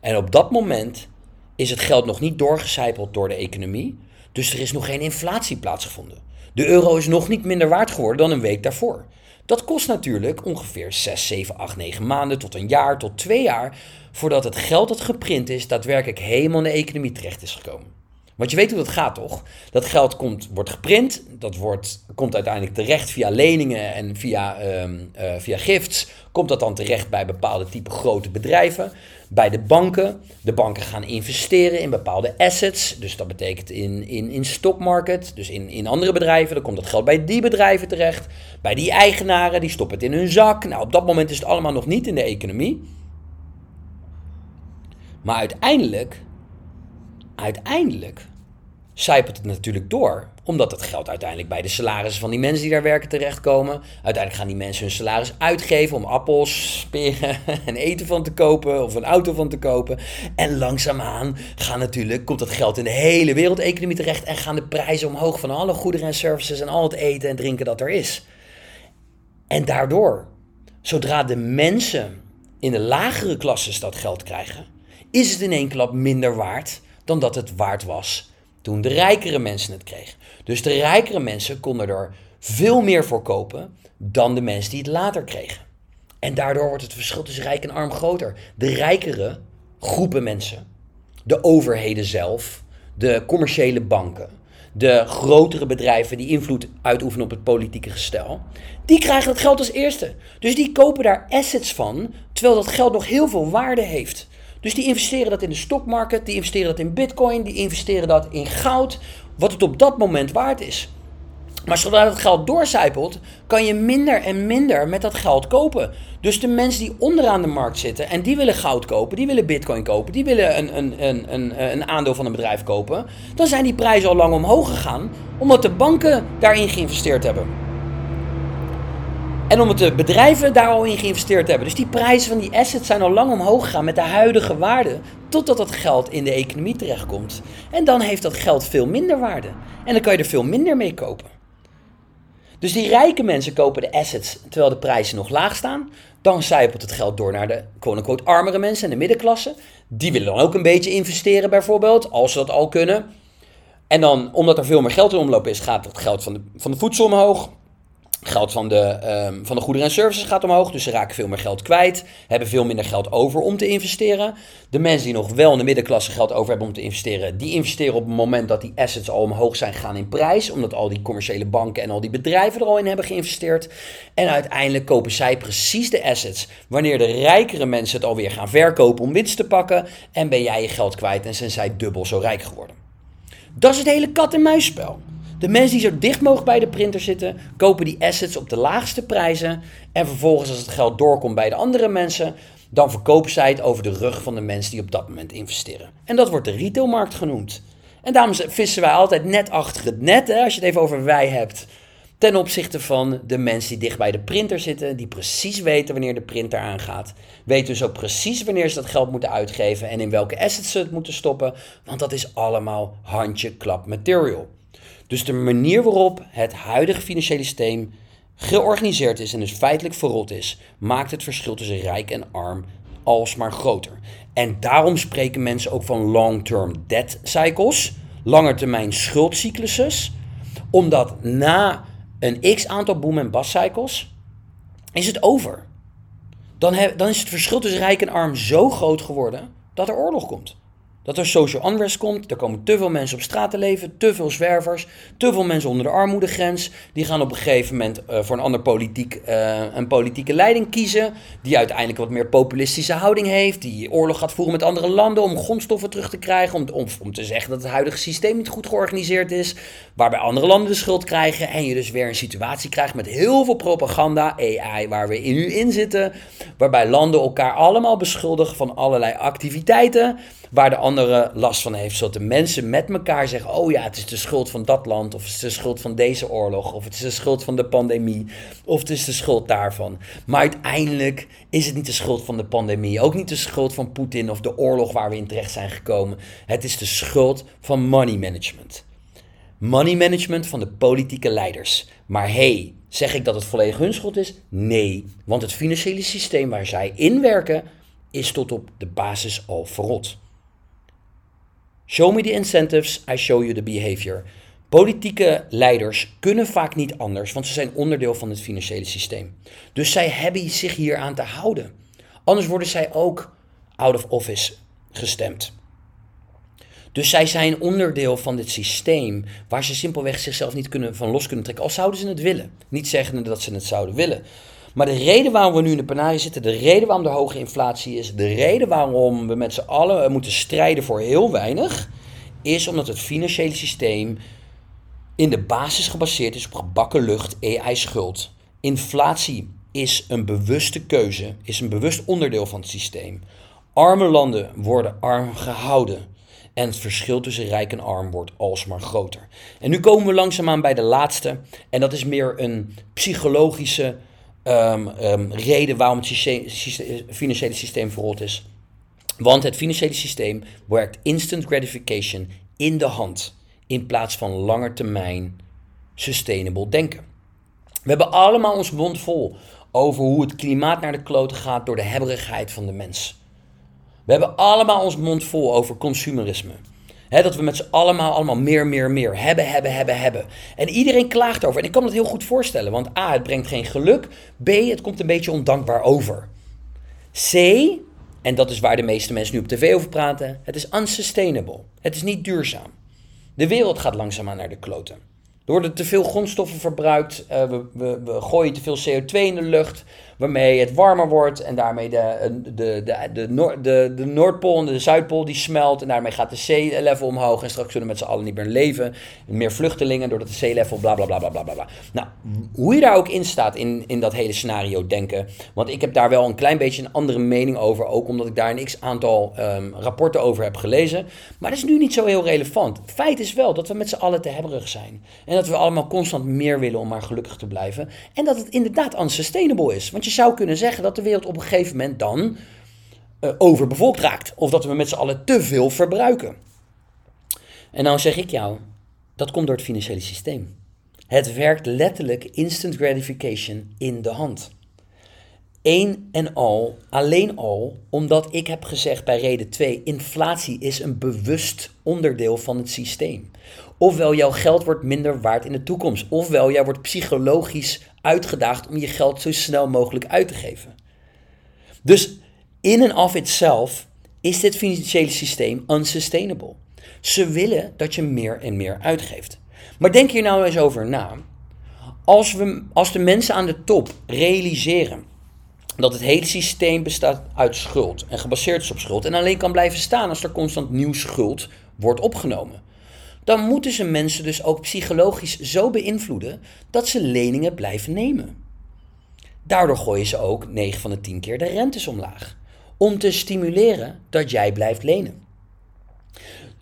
En op dat moment is het geld nog niet doorgecijpeld door de economie. Dus er is nog geen inflatie plaatsgevonden. De euro is nog niet minder waard geworden dan een week daarvoor. Dat kost natuurlijk ongeveer 6, 7, 8, 9 maanden tot een jaar, tot twee jaar, voordat het geld dat geprint is daadwerkelijk helemaal in de economie terecht is gekomen. Want je weet hoe dat gaat, toch? Dat geld komt, wordt geprint, dat wordt, komt uiteindelijk terecht via leningen en via, um, uh, via gifts. Komt dat dan terecht bij bepaalde type grote bedrijven, bij de banken. De banken gaan investeren in bepaalde assets, dus dat betekent in, in, in stockmarket, dus in, in andere bedrijven. Dan komt dat geld bij die bedrijven terecht, bij die eigenaren, die stoppen het in hun zak. Nou, op dat moment is het allemaal nog niet in de economie. Maar uiteindelijk, uiteindelijk zijpelt het natuurlijk door. Omdat het geld uiteindelijk bij de salarissen van die mensen die daar werken terechtkomen. Uiteindelijk gaan die mensen hun salaris uitgeven om appels, peren <laughs> en eten van te kopen of een auto van te kopen. En langzaamaan gaan natuurlijk, komt dat geld in de hele wereldeconomie terecht en gaan de prijzen omhoog van alle goederen en services en al het eten en drinken dat er is. En daardoor, zodra de mensen in de lagere klasses dat geld krijgen, is het in één klap minder waard dan dat het waard was toen de rijkere mensen het kregen. Dus de rijkere mensen konden er veel meer voor kopen dan de mensen die het later kregen. En daardoor wordt het verschil tussen rijk en arm groter. De rijkere groepen mensen, de overheden zelf, de commerciële banken, de grotere bedrijven die invloed uitoefenen op het politieke gestel, die krijgen dat geld als eerste. Dus die kopen daar assets van, terwijl dat geld nog heel veel waarde heeft. Dus die investeren dat in de stockmarket, die investeren dat in bitcoin, die investeren dat in goud, wat het op dat moment waard is. Maar zodra dat geld doorcijpelt, kan je minder en minder met dat geld kopen. Dus de mensen die onderaan de markt zitten en die willen goud kopen, die willen bitcoin kopen, die willen een, een, een, een, een aandeel van een bedrijf kopen, dan zijn die prijzen al lang omhoog gegaan, omdat de banken daarin geïnvesteerd hebben. En omdat de bedrijven daar al in geïnvesteerd hebben. Dus die prijzen van die assets zijn al lang omhoog gegaan met de huidige waarde. Totdat dat geld in de economie terechtkomt. En dan heeft dat geld veel minder waarde. En dan kan je er veel minder mee kopen. Dus die rijke mensen kopen de assets terwijl de prijzen nog laag staan. Dan zijpelt het geld door naar de quote-unquote armere mensen en de middenklasse. Die willen dan ook een beetje investeren bijvoorbeeld, als ze dat al kunnen. En dan, omdat er veel meer geld in omloop is, gaat het geld van de, van de voedsel omhoog. Geld van de, ehm, van de goederen en services gaat omhoog, dus ze raken veel meer geld kwijt, hebben veel minder geld over om te investeren. De mensen die nog wel in de middenklasse geld over hebben om te investeren, die investeren op het moment dat die assets al omhoog zijn gegaan in prijs, omdat al die commerciële banken en al die bedrijven er al in hebben geïnvesteerd. En uiteindelijk kopen zij precies de assets wanneer de rijkere mensen het alweer gaan verkopen om winst te pakken en ben jij je geld kwijt en zijn zij dubbel zo rijk geworden. Dat is het hele kat-en-muisspel. De mensen die zo dicht mogelijk bij de printer zitten, kopen die assets op de laagste prijzen. En vervolgens, als het geld doorkomt bij de andere mensen, dan verkopen zij het over de rug van de mensen die op dat moment investeren. En dat wordt de retailmarkt genoemd. En daarom vissen wij altijd net achter het net, hè, als je het even over wij hebt. Ten opzichte van de mensen die dicht bij de printer zitten, die precies weten wanneer de printer aangaat. Weten dus ook precies wanneer ze dat geld moeten uitgeven en in welke assets ze het moeten stoppen. Want dat is allemaal handje-klap material. Dus de manier waarop het huidige financiële systeem georganiseerd is en dus feitelijk verrot is, maakt het verschil tussen rijk en arm alsmaar groter. En daarom spreken mensen ook van long-term debt cycles, langetermijn schuldcycluses, omdat na een x aantal boom- en bust cycles is het over. Dan, dan is het verschil tussen rijk en arm zo groot geworden dat er oorlog komt. Dat er social unrest komt, er komen te veel mensen op straat te leven, te veel zwervers, te veel mensen onder de armoedegrens. Die gaan op een gegeven moment uh, voor een ander politiek, uh, een politieke leiding kiezen, die uiteindelijk wat meer populistische houding heeft, die oorlog gaat voeren met andere landen om grondstoffen terug te krijgen, om, om, om te zeggen dat het huidige systeem niet goed georganiseerd is, waarbij andere landen de schuld krijgen en je dus weer een situatie krijgt met heel veel propaganda, AI, waar we nu in zitten, waarbij landen elkaar allemaal beschuldigen van allerlei activiteiten waar de andere last van heeft. Zodat de mensen met elkaar zeggen: Oh ja, het is de schuld van dat land, of het is de schuld van deze oorlog, of het is de schuld van de pandemie, of het is de schuld daarvan. Maar uiteindelijk is het niet de schuld van de pandemie, ook niet de schuld van Poetin of de oorlog waar we in terecht zijn gekomen. Het is de schuld van money management. Money management van de politieke leiders. Maar hey, zeg ik dat het volledig hun schuld is? Nee, want het financiële systeem waar zij in werken is tot op de basis al verrot. Show me the incentives, I show you the behavior. Politieke leiders kunnen vaak niet anders, want ze zijn onderdeel van het financiële systeem. Dus zij hebben zich hier aan te houden. Anders worden zij ook out of office gestemd. Dus zij zijn onderdeel van dit systeem waar ze simpelweg zichzelf niet kunnen, van los kunnen trekken, al zouden ze het willen. Niet zeggen dat ze het zouden willen. Maar de reden waarom we nu in de penarie zitten, de reden waarom er hoge inflatie is, de reden waarom we met z'n allen moeten strijden voor heel weinig, is omdat het financiële systeem in de basis gebaseerd is op gebakken lucht, AI-schuld. Inflatie is een bewuste keuze, is een bewust onderdeel van het systeem. Arme landen worden arm gehouden. En het verschil tussen rijk en arm wordt alsmaar groter. En nu komen we langzaamaan bij de laatste. En dat is meer een psychologische um, reden waarom het financiële systeem verrot is. Want het financiële systeem werkt instant gratification in de hand in plaats van langetermijn sustainable denken. We hebben allemaal ons mond vol over hoe het klimaat naar de kloten gaat door de hebberigheid van de mens. We hebben allemaal ons mond vol over consumerisme dat we met z'n allemaal allemaal meer, meer, meer hebben, hebben, hebben, hebben. En iedereen klaagt over. En ik kan het heel goed voorstellen. Want A, het brengt geen geluk. B, het komt een beetje ondankbaar over. C, en dat is waar de meeste mensen nu op tv over praten. Het is unsustainable. Het is niet duurzaam. De wereld gaat langzaamaan naar de kloten. Er worden te veel grondstoffen verbruikt. Uh, we, we, we gooien te veel CO2 in de lucht waarmee het warmer wordt en daarmee de, de, de, de, Noord, de, de Noordpool en de Zuidpool die smelt en daarmee gaat de zeelevel omhoog en straks zullen met z'n allen niet meer leven. Meer vluchtelingen doordat de zeelevel bla bla bla bla bla bla. Nou, hoe je daar ook in staat in, in dat hele scenario denken, want ik heb daar wel een klein beetje een andere mening over, ook omdat ik daar een x aantal um, rapporten over heb gelezen. Maar dat is nu niet zo heel relevant. Feit is wel dat we met z'n allen te hebberig zijn en dat we allemaal constant meer willen om maar gelukkig te blijven en dat het inderdaad unsustainable is. Want je je zou kunnen zeggen dat de wereld op een gegeven moment dan uh, overbevolkt raakt. Of dat we met z'n allen te veel verbruiken. En nou zeg ik jou, dat komt door het financiële systeem. Het werkt letterlijk instant gratification in de hand. Eén en al, alleen al, omdat ik heb gezegd bij reden 2, inflatie is een bewust onderdeel van het systeem. Ofwel jouw geld wordt minder waard in de toekomst. Ofwel jij wordt psychologisch uitgedaagd om je geld zo snel mogelijk uit te geven. Dus in en of itself is dit financiële systeem unsustainable. Ze willen dat je meer en meer uitgeeft. Maar denk hier nou eens over na. Als, we, als de mensen aan de top realiseren dat het hele systeem bestaat uit schuld en gebaseerd is op schuld en alleen kan blijven staan als er constant nieuw schuld wordt opgenomen. Dan moeten ze mensen dus ook psychologisch zo beïnvloeden dat ze leningen blijven nemen. Daardoor gooien ze ook 9 van de 10 keer de rentes omlaag. Om te stimuleren dat jij blijft lenen.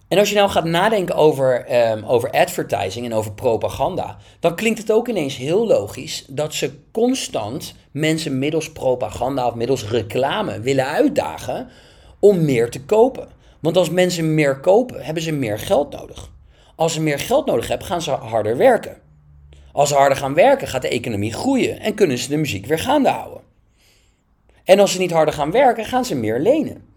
En als je nou gaat nadenken over, um, over advertising en over propaganda, dan klinkt het ook ineens heel logisch dat ze constant mensen middels propaganda of middels reclame willen uitdagen om meer te kopen. Want als mensen meer kopen, hebben ze meer geld nodig. Als ze meer geld nodig hebben, gaan ze harder werken. Als ze harder gaan werken, gaat de economie groeien en kunnen ze de muziek weer gaande houden. En als ze niet harder gaan werken, gaan ze meer lenen.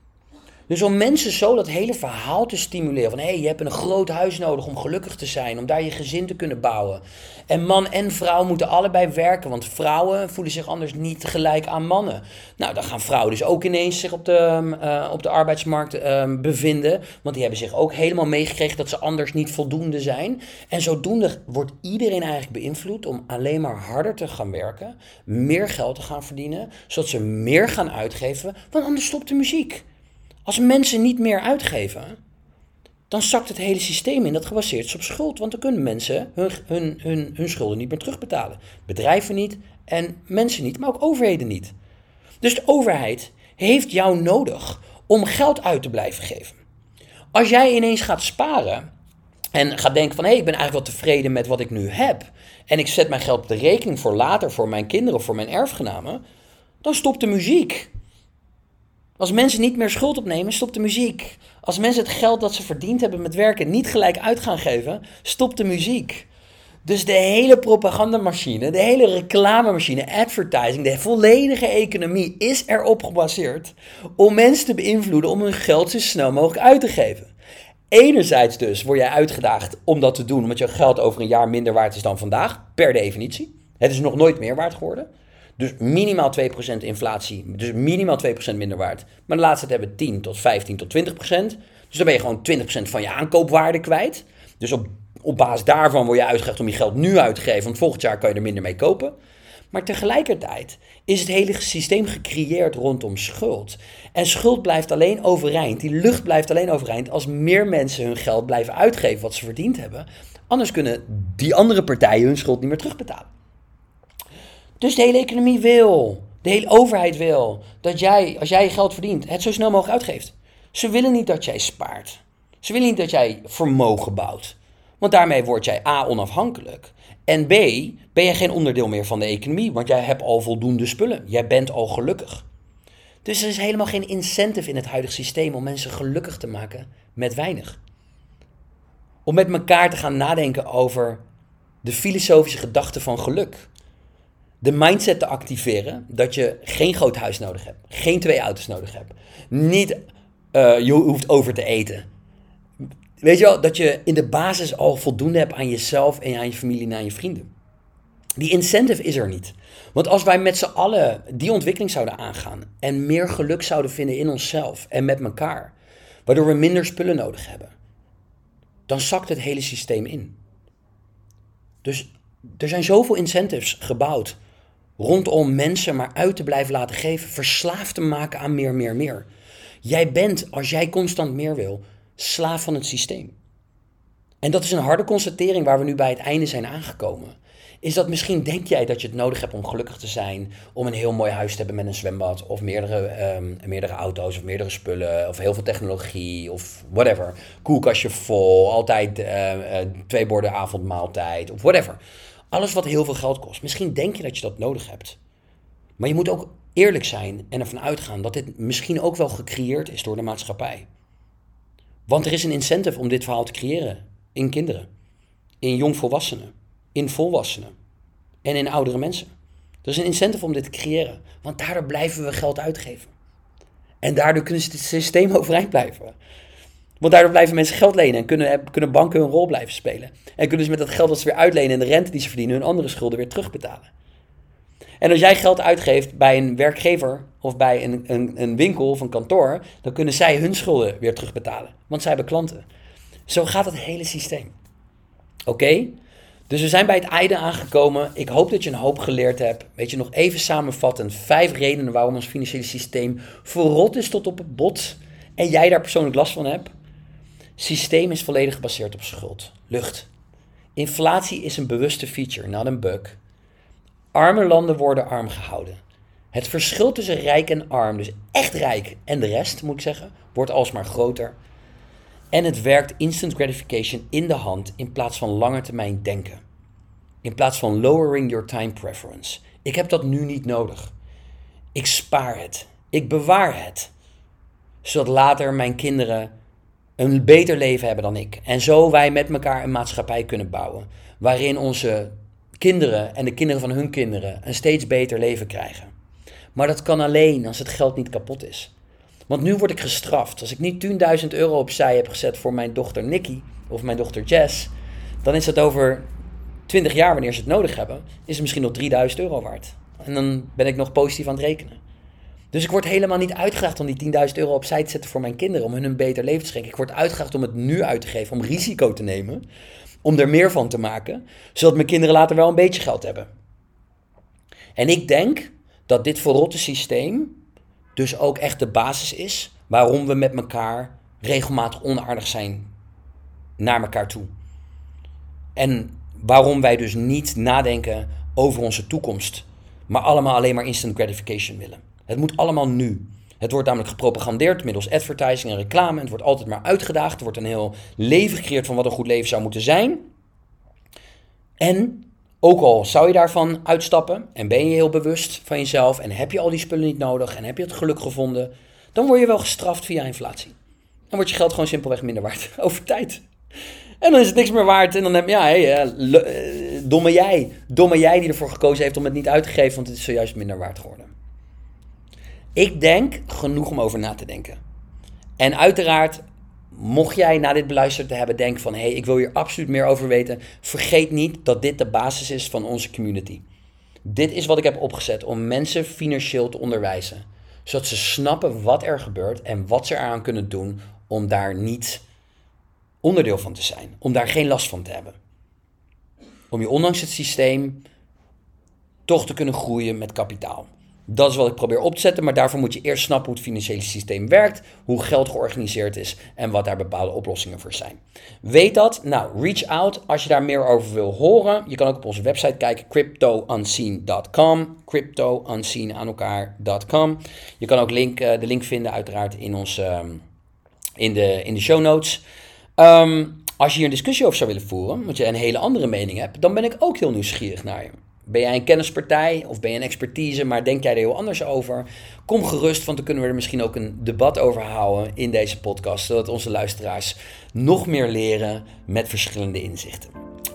Dus om mensen zo dat hele verhaal te stimuleren van hé, hey, je hebt een groot huis nodig om gelukkig te zijn, om daar je gezin te kunnen bouwen. En man en vrouw moeten allebei werken, want vrouwen voelen zich anders niet gelijk aan mannen. Nou, dan gaan vrouwen dus ook ineens zich op de, uh, op de arbeidsmarkt uh, bevinden, want die hebben zich ook helemaal meegekregen dat ze anders niet voldoende zijn. En zodoende wordt iedereen eigenlijk beïnvloed om alleen maar harder te gaan werken, meer geld te gaan verdienen, zodat ze meer gaan uitgeven, want anders stopt de muziek. Als mensen niet meer uitgeven, dan zakt het hele systeem in dat gebaseerd is op schuld. Want dan kunnen mensen hun, hun, hun, hun schulden niet meer terugbetalen. Bedrijven niet en mensen niet, maar ook overheden niet. Dus de overheid heeft jou nodig om geld uit te blijven geven. Als jij ineens gaat sparen en gaat denken van hé, hey, ik ben eigenlijk wel tevreden met wat ik nu heb. En ik zet mijn geld op de rekening voor later, voor mijn kinderen voor mijn erfgenamen. Dan stopt de muziek. Als mensen niet meer schuld opnemen, stopt de muziek. Als mensen het geld dat ze verdiend hebben met werken niet gelijk uit gaan geven, stopt de muziek. Dus de hele propagandamachine, de hele reclamemachine, advertising, de volledige economie is erop gebaseerd om mensen te beïnvloeden om hun geld zo snel mogelijk uit te geven. Enerzijds dus word jij uitgedaagd om dat te doen, omdat je geld over een jaar minder waard is dan vandaag, per definitie. Het is nog nooit meer waard geworden. Dus minimaal 2% inflatie, dus minimaal 2% minder waard. Maar de laatste tijd hebben 10 tot 15 tot 20%. Dus dan ben je gewoon 20% van je aankoopwaarde kwijt. Dus op, op basis daarvan word je uitgelegd om je geld nu uit te geven, want volgend jaar kan je er minder mee kopen. Maar tegelijkertijd is het hele systeem gecreëerd rondom schuld. En schuld blijft alleen overeind, die lucht blijft alleen overeind als meer mensen hun geld blijven uitgeven wat ze verdiend hebben. Anders kunnen die andere partijen hun schuld niet meer terugbetalen. Dus de hele economie wil, de hele overheid wil, dat jij, als jij je geld verdient, het zo snel mogelijk uitgeeft. Ze willen niet dat jij spaart. Ze willen niet dat jij vermogen bouwt. Want daarmee word jij A onafhankelijk. En B ben je geen onderdeel meer van de economie, want jij hebt al voldoende spullen. Jij bent al gelukkig. Dus er is helemaal geen incentive in het huidige systeem om mensen gelukkig te maken met weinig. Om met elkaar te gaan nadenken over de filosofische gedachte van geluk de mindset te activeren dat je geen groot huis nodig hebt, geen twee auto's nodig hebt, niet uh, je hoeft over te eten. Weet je wel, dat je in de basis al voldoende hebt aan jezelf en aan je familie en aan je vrienden. Die incentive is er niet. Want als wij met z'n allen die ontwikkeling zouden aangaan en meer geluk zouden vinden in onszelf en met elkaar, waardoor we minder spullen nodig hebben, dan zakt het hele systeem in. Dus er zijn zoveel incentives gebouwd rondom mensen maar uit te blijven laten geven, verslaafd te maken aan meer, meer, meer. Jij bent, als jij constant meer wil, slaaf van het systeem. En dat is een harde constatering waar we nu bij het einde zijn aangekomen. Is dat misschien denk jij dat je het nodig hebt om gelukkig te zijn, om een heel mooi huis te hebben met een zwembad, of meerdere, um, meerdere auto's, of meerdere spullen, of heel veel technologie, of whatever. Koelkastje vol, altijd uh, uh, twee borden avondmaaltijd, of whatever. Alles wat heel veel geld kost. Misschien denk je dat je dat nodig hebt. Maar je moet ook eerlijk zijn en ervan uitgaan dat dit misschien ook wel gecreëerd is door de maatschappij. Want er is een incentive om dit verhaal te creëren in kinderen, in jongvolwassenen, in volwassenen en in oudere mensen. Er is een incentive om dit te creëren, want daardoor blijven we geld uitgeven. En daardoor kunnen het systeem <laughs> overeind blijven. Want daardoor blijven mensen geld lenen en kunnen, kunnen banken hun rol blijven spelen. En kunnen ze met dat geld dat ze weer uitlenen en de rente die ze verdienen hun andere schulden weer terugbetalen. En als jij geld uitgeeft bij een werkgever of bij een, een, een winkel of een kantoor, dan kunnen zij hun schulden weer terugbetalen. Want zij hebben klanten. Zo gaat het hele systeem. Oké? Dus we zijn bij het einde aangekomen. Ik hoop dat je een hoop geleerd hebt. Weet je, nog even samenvattend. Vijf redenen waarom ons financiële systeem verrot is tot op het bot. En jij daar persoonlijk last van hebt. Systeem is volledig gebaseerd op schuld. Lucht. Inflatie is een bewuste feature, not een bug. Arme landen worden arm gehouden. Het verschil tussen rijk en arm, dus echt rijk en de rest moet ik zeggen, wordt alsmaar groter. En het werkt instant gratification in de hand in plaats van lange termijn denken. In plaats van lowering your time preference. Ik heb dat nu niet nodig. Ik spaar het. Ik bewaar het. Zodat later mijn kinderen een beter leven hebben dan ik. En zo wij met elkaar een maatschappij kunnen bouwen. Waarin onze kinderen en de kinderen van hun kinderen een steeds beter leven krijgen. Maar dat kan alleen als het geld niet kapot is. Want nu word ik gestraft. Als ik niet 10.000 euro opzij heb gezet voor mijn dochter Nikki of mijn dochter Jess, dan is dat over 20 jaar, wanneer ze het nodig hebben, is het misschien nog 3000 euro waard. En dan ben ik nog positief aan het rekenen. Dus ik word helemaal niet uitgedaagd om die 10.000 euro opzij te zetten voor mijn kinderen, om hun een beter leven te schenken. Ik word uitgedaagd om het nu uit te geven, om risico te nemen, om er meer van te maken, zodat mijn kinderen later wel een beetje geld hebben. En ik denk dat dit verrotte systeem dus ook echt de basis is waarom we met elkaar regelmatig onaardig zijn naar elkaar toe. En waarom wij dus niet nadenken over onze toekomst, maar allemaal alleen maar instant gratification willen. Het moet allemaal nu. Het wordt namelijk gepropagandeerd middels advertising en reclame. Het wordt altijd maar uitgedaagd. Er wordt een heel leven gecreëerd van wat een goed leven zou moeten zijn. En ook al zou je daarvan uitstappen en ben je heel bewust van jezelf en heb je al die spullen niet nodig en heb je het geluk gevonden, dan word je wel gestraft via inflatie. Dan wordt je geld gewoon simpelweg minder waard <laughs> over tijd. En dan is het niks meer waard. En dan heb je, ja, hey, uh, domme jij. Domme jij die ervoor gekozen heeft om het niet uit te geven, want het is zojuist minder waard geworden. Ik denk genoeg om over na te denken. En uiteraard mocht jij na dit beluisterd te hebben denken van... hé, hey, ik wil hier absoluut meer over weten... vergeet niet dat dit de basis is van onze community. Dit is wat ik heb opgezet om mensen financieel te onderwijzen. Zodat ze snappen wat er gebeurt en wat ze eraan kunnen doen... om daar niet onderdeel van te zijn. Om daar geen last van te hebben. Om je ondanks het systeem toch te kunnen groeien met kapitaal. Dat is wat ik probeer op te zetten, maar daarvoor moet je eerst snappen hoe het financiële systeem werkt, hoe geld georganiseerd is en wat daar bepaalde oplossingen voor zijn. Weet dat? Nou, reach out als je daar meer over wil horen. Je kan ook op onze website kijken, cryptounseen.com, cryptounseen aan elkaar.com. Je kan ook link, uh, de link vinden uiteraard in, ons, ehm, in, de, in de show notes. Um, als je hier een discussie over zou willen voeren, want je een hele andere mening hebt, dan ben ik ook heel nieuwsgierig naar je. Ben jij een kennispartij of ben je een expertise, maar denk jij er heel anders over? Kom gerust, want dan kunnen we er misschien ook een debat over houden in deze podcast, zodat onze luisteraars nog meer leren met verschillende inzichten.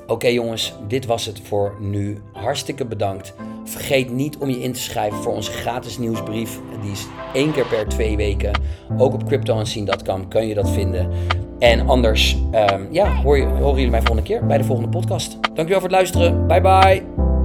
Oké jongens, dit was het voor nu. Hartstikke bedankt. Vergeet niet om je in te schrijven voor onze gratis nieuwsbrief. Die is één keer per twee weken. Ook op cryptoanseen.com kun je dat vinden. En anders um, ja, horen jullie mij volgende keer bij de volgende podcast. Dankjewel voor het luisteren. Bye bye.